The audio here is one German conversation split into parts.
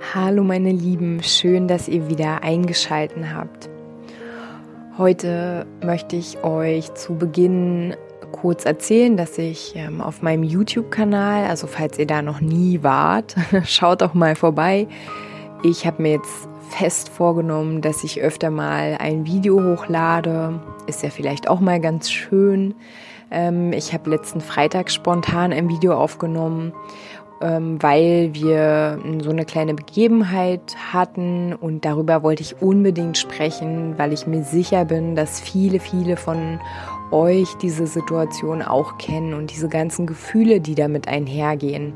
Hallo meine Lieben, schön, dass ihr wieder eingeschalten habt. Heute möchte ich euch zu Beginn kurz erzählen, dass ich ähm, auf meinem YouTube-Kanal, also falls ihr da noch nie wart, schaut doch mal vorbei. Ich habe mir jetzt fest vorgenommen, dass ich öfter mal ein Video hochlade. Ist ja vielleicht auch mal ganz schön. Ähm, ich habe letzten Freitag spontan ein Video aufgenommen weil wir so eine kleine Begebenheit hatten und darüber wollte ich unbedingt sprechen, weil ich mir sicher bin, dass viele, viele von euch diese Situation auch kennen und diese ganzen Gefühle, die damit einhergehen.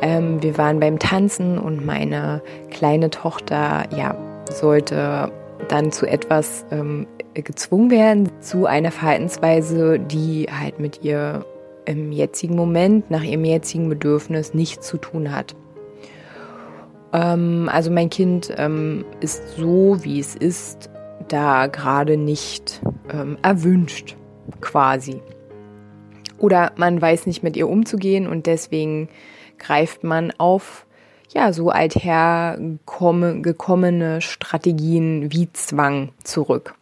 Ähm, wir waren beim Tanzen und meine kleine Tochter, ja, sollte dann zu etwas ähm, gezwungen werden, zu einer Verhaltensweise, die halt mit ihr im jetzigen Moment, nach ihrem jetzigen Bedürfnis nichts zu tun hat. Ähm, also mein Kind ähm, ist so, wie es ist, da gerade nicht ähm, erwünscht, quasi. Oder man weiß nicht mit ihr umzugehen und deswegen greift man auf ja so althergekommene Strategien wie Zwang zurück.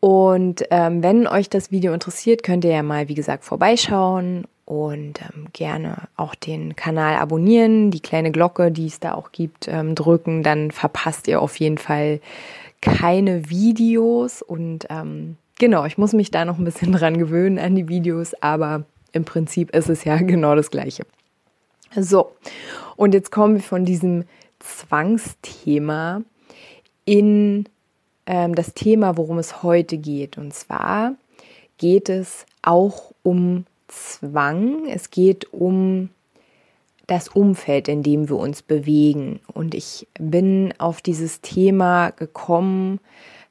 Und ähm, wenn euch das Video interessiert, könnt ihr ja mal, wie gesagt, vorbeischauen und ähm, gerne auch den Kanal abonnieren, die kleine Glocke, die es da auch gibt, ähm, drücken. Dann verpasst ihr auf jeden Fall keine Videos. Und ähm, genau, ich muss mich da noch ein bisschen dran gewöhnen an die Videos, aber im Prinzip ist es ja genau das Gleiche. So, und jetzt kommen wir von diesem Zwangsthema in ähm, das Thema, worum es heute geht. Und zwar geht es auch um Zwang. Es geht um das Umfeld, in dem wir uns bewegen. Und ich bin auf dieses Thema gekommen,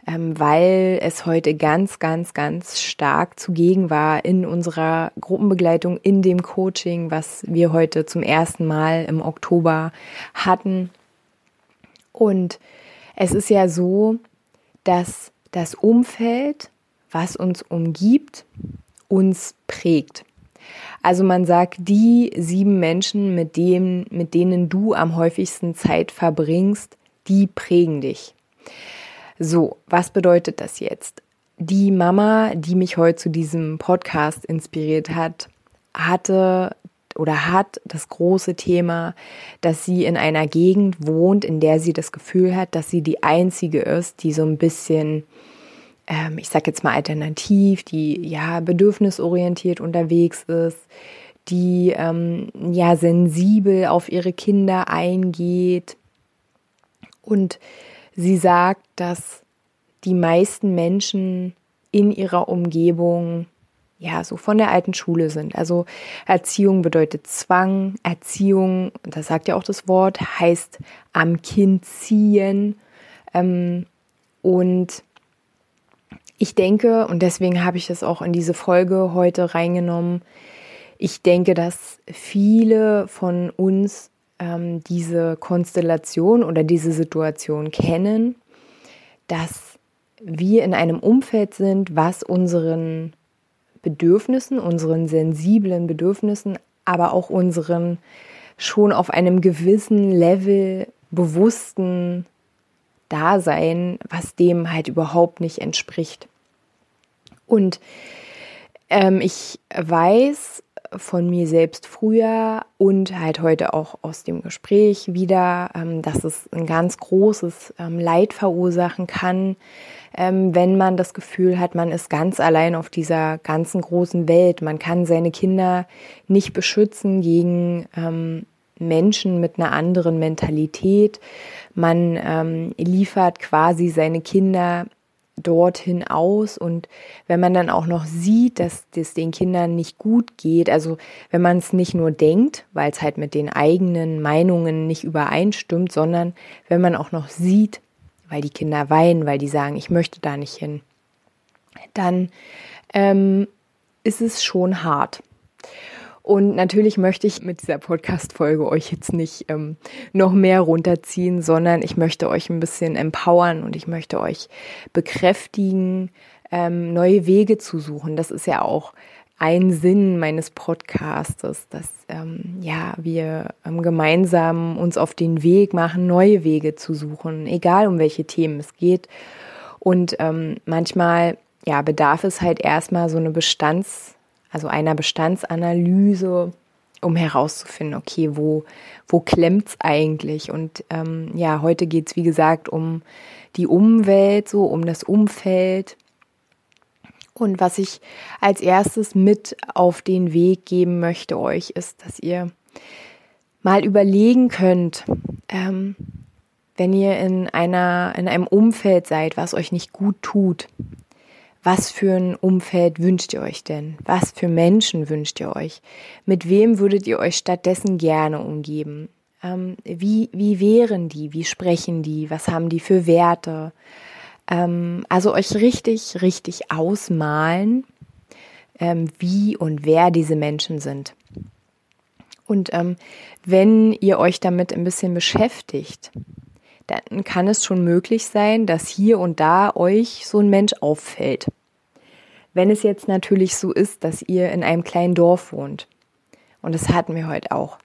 ähm, weil es heute ganz, ganz, ganz stark zugegen war in unserer Gruppenbegleitung, in dem Coaching, was wir heute zum ersten Mal im Oktober hatten. Und es ist ja so, dass das Umfeld, was uns umgibt, uns prägt. Also man sagt, die sieben Menschen, mit, dem, mit denen du am häufigsten Zeit verbringst, die prägen dich. So, was bedeutet das jetzt? Die Mama, die mich heute zu diesem Podcast inspiriert hat, hatte oder hat das große Thema, dass sie in einer Gegend wohnt, in der sie das Gefühl hat, dass sie die einzige ist, die so ein bisschen, ähm, ich sag jetzt mal alternativ, die ja bedürfnisorientiert unterwegs ist, die ähm, ja sensibel auf ihre Kinder eingeht. Und sie sagt, dass die meisten Menschen in ihrer Umgebung ja, so von der alten Schule sind. Also Erziehung bedeutet Zwang, Erziehung, das sagt ja auch das Wort, heißt am Kind ziehen. Ähm, und ich denke, und deswegen habe ich das auch in diese Folge heute reingenommen, ich denke, dass viele von uns ähm, diese Konstellation oder diese Situation kennen, dass wir in einem Umfeld sind, was unseren Bedürfnissen, unseren sensiblen Bedürfnissen, aber auch unseren schon auf einem gewissen Level bewussten Dasein, was dem halt überhaupt nicht entspricht. Und ähm, ich weiß von mir selbst früher und halt heute auch aus dem Gespräch wieder, ähm, dass es ein ganz großes ähm, Leid verursachen kann, ähm, wenn man das Gefühl hat, man ist ganz allein auf dieser ganzen großen Welt. Man kann seine Kinder nicht beschützen gegen Menschen mit einer anderen Mentalität. Man liefert quasi seine Kinder dorthin aus und wenn man dann auch noch sieht, dass es den Kindern nicht gut geht, also wenn man es nicht nur denkt, weil es halt mit den eigenen Meinungen nicht übereinstimmt, sondern wenn man auch noch sieht, weil die Kinder weinen, weil die sagen, ich möchte da nicht hin, dann ähm, ist es schon hart. Und natürlich möchte ich mit dieser Podcast-Folge euch jetzt nicht ähm, noch mehr runterziehen, sondern ich möchte euch ein bisschen empowern und ich möchte euch bekräftigen, ähm, neue Wege zu suchen. Das ist ja auch ein Sinn meines Podcastes, dass ähm, ja wir ähm, gemeinsam uns auf den Weg machen, neue Wege zu suchen, egal um welche Themen es geht. Und ähm, manchmal ja bedarf es halt erstmal so eine Bestands also einer Bestandsanalyse, um herauszufinden, okay, wo, wo es eigentlich? Und ähm, ja, heute geht es, wie gesagt, um die Umwelt, so um das Umfeld. Und was ich als erstes mit auf den Weg geben möchte euch, ist, dass ihr mal überlegen könnt, ähm, wenn ihr in einer, in einem Umfeld seid, was euch nicht gut tut, was für ein Umfeld wünscht ihr euch denn? Was für Menschen wünscht ihr euch? Mit wem würdet ihr euch stattdessen gerne umgeben? Ähm, wie, wie wären die? Wie sprechen die? Was haben die für Werte? Ähm, also euch richtig, richtig ausmalen, ähm, wie und wer diese Menschen sind. Und ähm, wenn ihr euch damit ein bisschen beschäftigt, dann kann es schon möglich sein, dass hier und da euch so ein Mensch auffällt. Wenn es jetzt natürlich so ist, dass ihr in einem kleinen Dorf wohnt, und das hatten wir heute auch,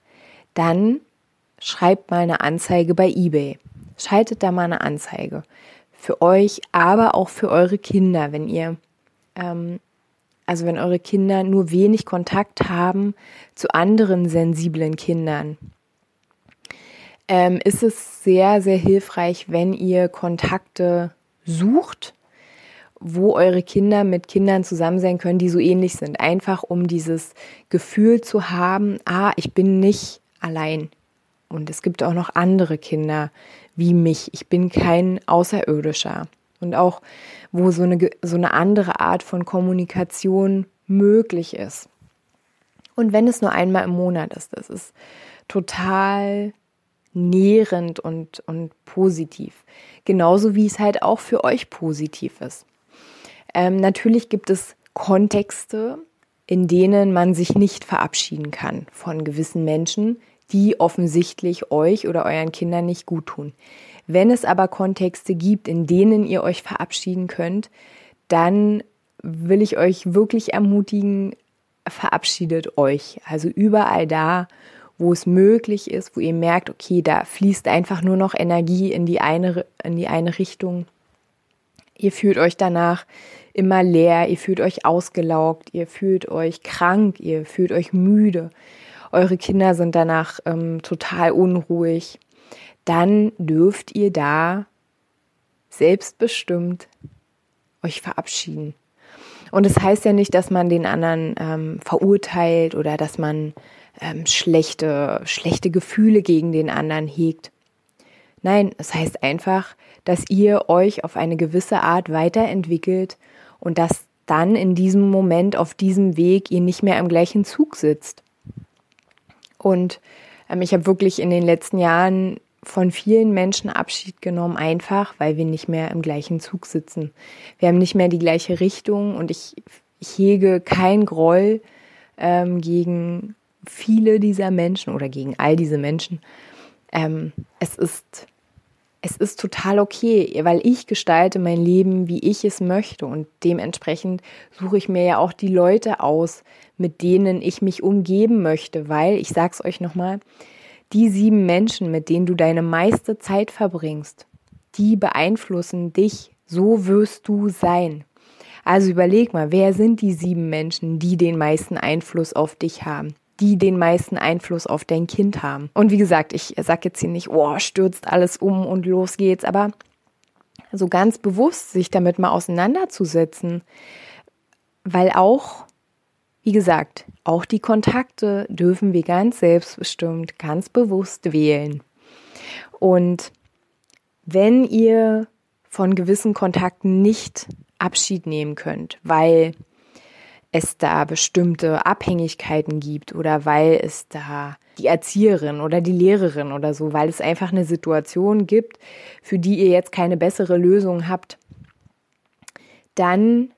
dann schreibt mal eine Anzeige bei eBay. Schaltet da mal eine Anzeige. Für euch, aber auch für eure Kinder, wenn ihr, ähm, also wenn eure Kinder nur wenig Kontakt haben zu anderen sensiblen Kindern, ähm, ist es sehr, sehr hilfreich, wenn ihr Kontakte sucht, wo eure Kinder mit Kindern zusammen sein können, die so ähnlich sind. Einfach um dieses Gefühl zu haben, ah, ich bin nicht allein. Und es gibt auch noch andere Kinder wie mich. Ich bin kein Außerirdischer. Und auch, wo so eine, so eine andere Art von Kommunikation möglich ist. Und wenn es nur einmal im Monat ist, das ist total nährend und, und positiv. Genauso wie es halt auch für euch positiv ist. Ähm, natürlich gibt es Kontexte, in denen man sich nicht verabschieden kann von gewissen Menschen, die offensichtlich euch oder euren Kindern nicht gut tun. Wenn es aber Kontexte gibt, in denen ihr euch verabschieden könnt, dann will ich euch wirklich ermutigen, verabschiedet euch. Also überall da, wo es möglich ist, wo ihr merkt, okay, da fließt einfach nur noch Energie in die eine, in die eine Richtung. Ihr fühlt euch danach immer leer, ihr fühlt euch ausgelaugt, ihr fühlt euch krank, ihr fühlt euch müde. Eure Kinder sind danach ähm, total unruhig. Dann dürft ihr da selbstbestimmt euch verabschieden. Und es das heißt ja nicht, dass man den anderen ähm, verurteilt oder dass man ähm, schlechte, schlechte Gefühle gegen den anderen hegt. Nein, es heißt einfach, dass ihr euch auf eine gewisse Art weiterentwickelt und dass dann in diesem Moment auf diesem Weg ihr nicht mehr im gleichen Zug sitzt. Und ähm, ich habe wirklich in den letzten Jahren von vielen Menschen Abschied genommen, einfach weil wir nicht mehr im gleichen Zug sitzen. Wir haben nicht mehr die gleiche Richtung und ich, ich hege kein Groll ähm, gegen viele dieser Menschen oder gegen all diese Menschen. Ähm, es ist es ist total okay, weil ich gestalte mein Leben, wie ich es möchte und dementsprechend suche ich mir ja auch die Leute aus, mit denen ich mich umgeben möchte, weil ich sag's euch nochmal, die sieben Menschen, mit denen du deine meiste Zeit verbringst, die beeinflussen dich, so wirst du sein. Also überleg mal, wer sind die sieben Menschen, die den meisten Einfluss auf dich haben? Die den meisten Einfluss auf dein Kind haben. Und wie gesagt, ich sage jetzt hier nicht, oh, stürzt alles um und los geht's, aber so ganz bewusst sich damit mal auseinanderzusetzen, weil auch, wie gesagt, auch die Kontakte dürfen wir ganz selbstbestimmt, ganz bewusst wählen. Und wenn ihr von gewissen Kontakten nicht Abschied nehmen könnt, weil es da bestimmte Abhängigkeiten gibt oder weil es da die Erzieherin oder die Lehrerin oder so, weil es einfach eine Situation gibt, für die ihr jetzt keine bessere Lösung habt, dann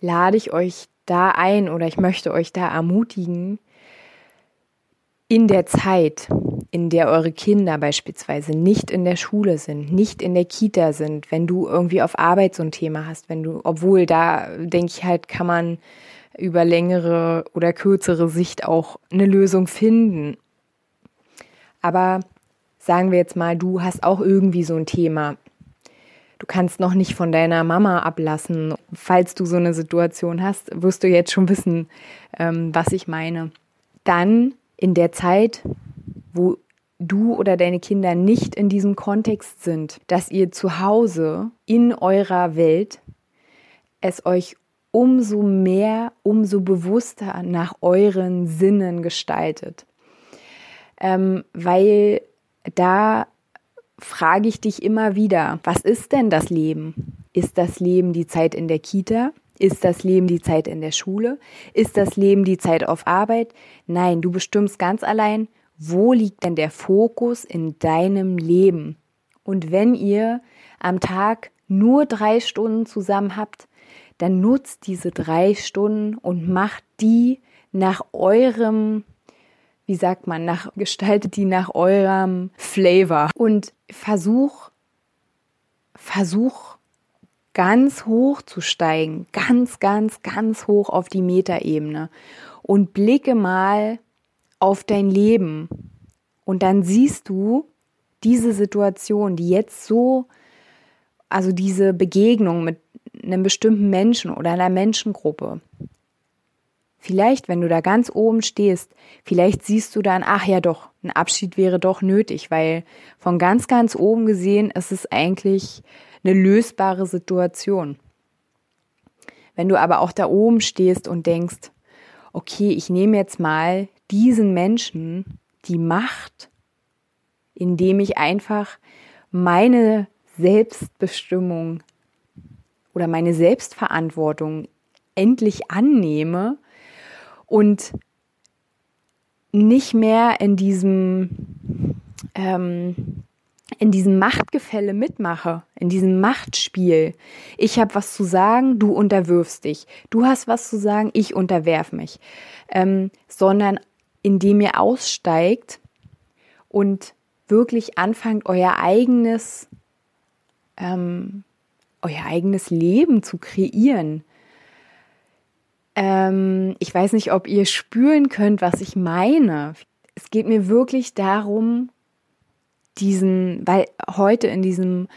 lade ich euch da ein oder ich möchte euch da ermutigen, in der Zeit, in der eure Kinder beispielsweise nicht in der Schule sind, nicht in der Kita sind, wenn du irgendwie auf Arbeit so ein Thema hast, wenn du, obwohl da denke ich halt, kann man über längere oder kürzere Sicht auch eine Lösung finden. Aber sagen wir jetzt mal, du hast auch irgendwie so ein Thema. Du kannst noch nicht von deiner Mama ablassen. Falls du so eine Situation hast, wirst du jetzt schon wissen, ähm, was ich meine. Dann in der Zeit, wo du oder deine Kinder nicht in diesem Kontext sind, dass ihr zu Hause in eurer Welt es euch umso mehr, umso bewusster nach euren Sinnen gestaltet. Ähm, weil da frage ich dich immer wieder, was ist denn das Leben? Ist das Leben die Zeit in der Kita? Ist das Leben die Zeit in der Schule? Ist das Leben die Zeit auf Arbeit? Nein, du bestimmst ganz allein, wo liegt denn der Fokus in deinem Leben? Und wenn ihr am Tag nur drei Stunden zusammen habt, dann nutzt diese drei Stunden und macht die nach eurem, wie sagt man, nach, gestaltet die nach eurem Flavor. Und versuch, versuch ganz hoch zu steigen, ganz, ganz, ganz hoch auf die Metaebene. Und blicke mal auf dein Leben und dann siehst du diese Situation, die jetzt so, also diese Begegnung mit einem bestimmten Menschen oder einer Menschengruppe. Vielleicht, wenn du da ganz oben stehst, vielleicht siehst du dann, ach ja doch, ein Abschied wäre doch nötig, weil von ganz, ganz oben gesehen ist es eigentlich eine lösbare Situation. Wenn du aber auch da oben stehst und denkst, okay, ich nehme jetzt mal diesen Menschen die Macht, indem ich einfach meine Selbstbestimmung oder meine Selbstverantwortung endlich annehme und nicht mehr in diesem ähm, in diesem Machtgefälle mitmache, in diesem Machtspiel. Ich habe was zu sagen, du unterwirfst dich. Du hast was zu sagen, ich unterwerf mich. Ähm, sondern indem ihr aussteigt und wirklich anfangt, euer eigenes ähm, euer eigenes Leben zu kreieren. Ähm, ich weiß nicht, ob ihr spüren könnt, was ich meine. Es geht mir wirklich darum, diesen, weil heute in diesem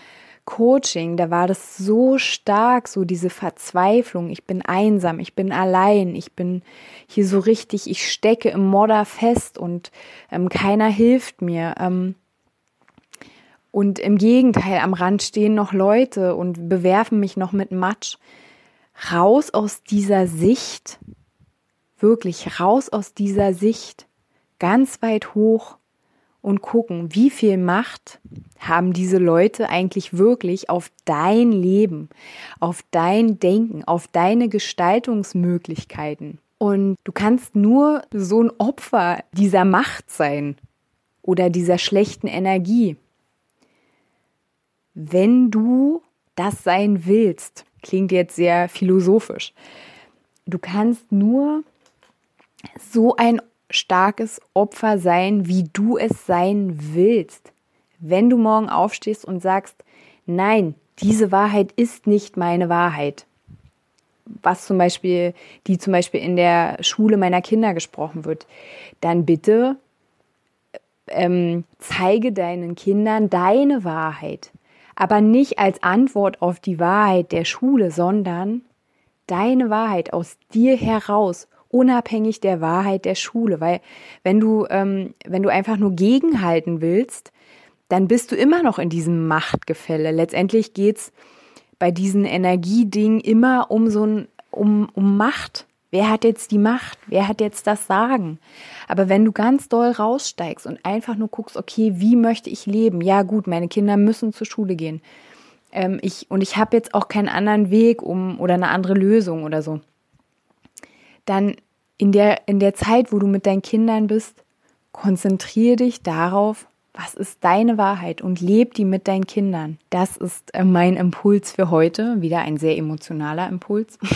Coaching, da war das so stark, so diese Verzweiflung. Ich bin einsam, ich bin allein, ich bin hier so richtig, ich stecke im Modder fest und ähm, keiner hilft mir. Ähm, und im Gegenteil, am Rand stehen noch Leute und bewerfen mich noch mit Matsch. Raus aus dieser Sicht, wirklich raus aus dieser Sicht, ganz weit hoch und gucken, wie viel Macht haben diese Leute eigentlich wirklich auf dein Leben, auf dein Denken, auf deine Gestaltungsmöglichkeiten. Und du kannst nur so ein Opfer dieser Macht sein oder dieser schlechten Energie wenn du das sein willst. Klingt jetzt sehr philosophisch. Du kannst nur so ein starkes Opfer sein, wie du es sein willst. Wenn du morgen aufstehst und sagst, nein, diese Wahrheit ist nicht meine Wahrheit. Was zum Beispiel, die zum Beispiel in der Schule meiner Kinder gesprochen wird, dann bitte ähm, zeige deinen Kindern deine Wahrheit aber nicht als Antwort auf die Wahrheit der Schule, sondern deine Wahrheit aus dir heraus, unabhängig der Wahrheit der Schule. Weil wenn du, ähm, wenn du einfach nur gegenhalten willst, dann bist du immer noch in diesem Machtgefälle. Letztendlich geht's bei diesen Energiedingen immer um so ein, um, um Macht. Wer hat jetzt die Macht? Wer hat jetzt das Sagen? Aber wenn du ganz doll raussteigst und einfach nur guckst, okay, wie möchte ich leben? Ja, gut, meine Kinder müssen zur Schule gehen. ähm, ich, und ich habe jetzt auch keinen anderen Weg um oder eine andere Lösung oder so, dann in der, in der Zeit, wo du mit deinen Kindern bist, konzentriere dich darauf, was ist deine Wahrheit und leb die mit deinen Kindern. Das ist äh, mein Impuls für heute. Wieder ein sehr emotionaler Impuls.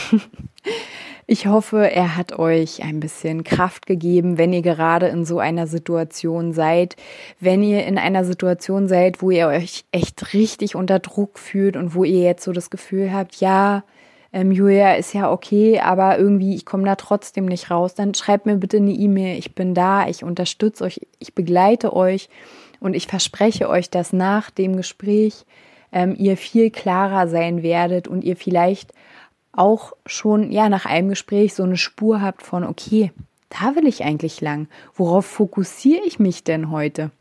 Ich hoffe, er hat euch ein bisschen Kraft gegeben, wenn ihr gerade in so einer Situation seid, wenn ihr in einer Situation seid, wo ihr euch echt richtig unter Druck fühlt und wo ihr jetzt so das Gefühl habt, ja, ähm, Julia ist ja okay, aber irgendwie ich komme da trotzdem nicht raus, dann schreibt mir bitte eine E-Mail. Ich bin da, ich unterstütze euch, ich begleite euch und ich verspreche euch, dass nach dem Gespräch ähm, ihr viel klarer sein werdet und ihr vielleicht auch schon ja nach einem Gespräch so eine Spur habt von okay, da will ich eigentlich lang. Worauf fokussiere ich mich denn heute?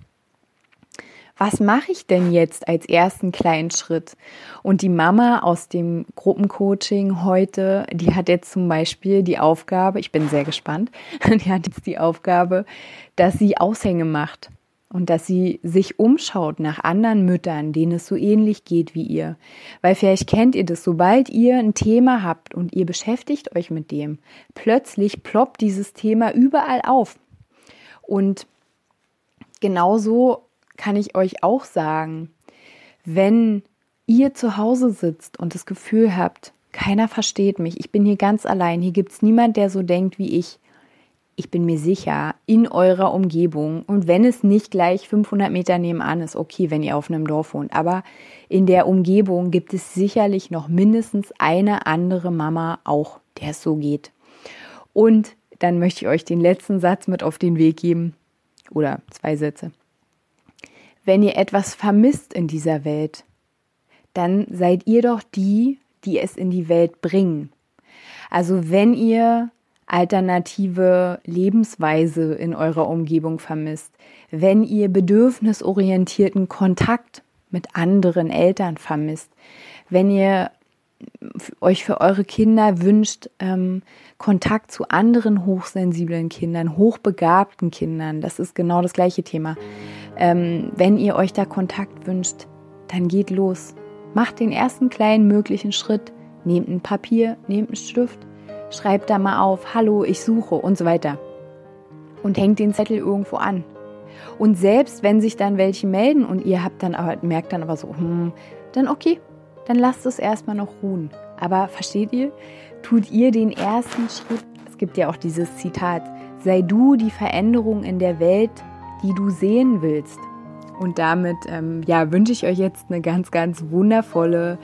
Was mache ich denn jetzt als ersten kleinen Schritt? Und die Mama aus dem Gruppencoaching heute, die hat jetzt zum Beispiel die Aufgabe, ich bin sehr gespannt, die hat jetzt die Aufgabe, dass sie Aushänge macht und dass sie sich umschaut nach anderen Müttern, denen es so ähnlich geht wie ihr. Weil vielleicht kennt ihr das, sobald ihr ein Thema habt und ihr beschäftigt euch mit dem, plötzlich ploppt dieses Thema überall auf. Und genauso kann ich euch auch sagen, wenn ihr zu Hause sitzt und das Gefühl habt, keiner versteht mich, ich bin hier ganz allein, hier gibt es niemand, der so denkt wie ich, ich bin mir sicher, in eurer Umgebung und wenn es nicht gleich 500 Meter nebenan ist, okay, wenn ihr auf einem Dorf wohnt, aber in der Umgebung gibt es sicherlich noch mindestens eine andere Mama auch, der es so geht. Und dann möchte ich euch den letzten Satz mit auf den Weg geben oder zwei Sätze. Wenn ihr etwas vermisst in dieser Welt, dann seid ihr doch die, die es in die Welt bringen. Also wenn ihr alternative Lebensweise in eurer Umgebung vermisst, wenn ihr bedürfnisorientierten Kontakt mit anderen Eltern vermisst, wenn ihr euch für eure Kinder wünscht, ähm, Kontakt zu anderen hochsensiblen Kindern, hochbegabten Kindern, das ist genau das gleiche Thema. Ähm, wenn ihr euch da Kontakt wünscht, dann geht los. Macht den ersten kleinen möglichen Schritt. Nehmt ein Papier, nehmt einen Stift, schreibt da mal auf, hallo, ich suche und so weiter. Und hängt den Zettel irgendwo an. Und selbst wenn sich dann welche melden und ihr habt dann aber, merkt dann aber so, hm, dann okay, dann lasst es erstmal noch ruhen. Aber versteht ihr, tut ihr den ersten Schritt, es gibt ja auch dieses Zitat, sei du die Veränderung in der Welt, die du sehen willst. Und damit ähm, ja, wünsche ich euch jetzt eine ganz, ganz wundervolle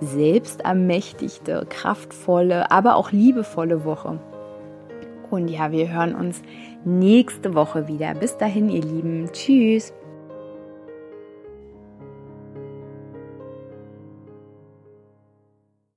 selbstermächtigte, kraftvolle, aber auch liebevolle Woche. Und ja, wir hören uns nächste Woche wieder. Bis dahin, ihr Lieben. Tschüss.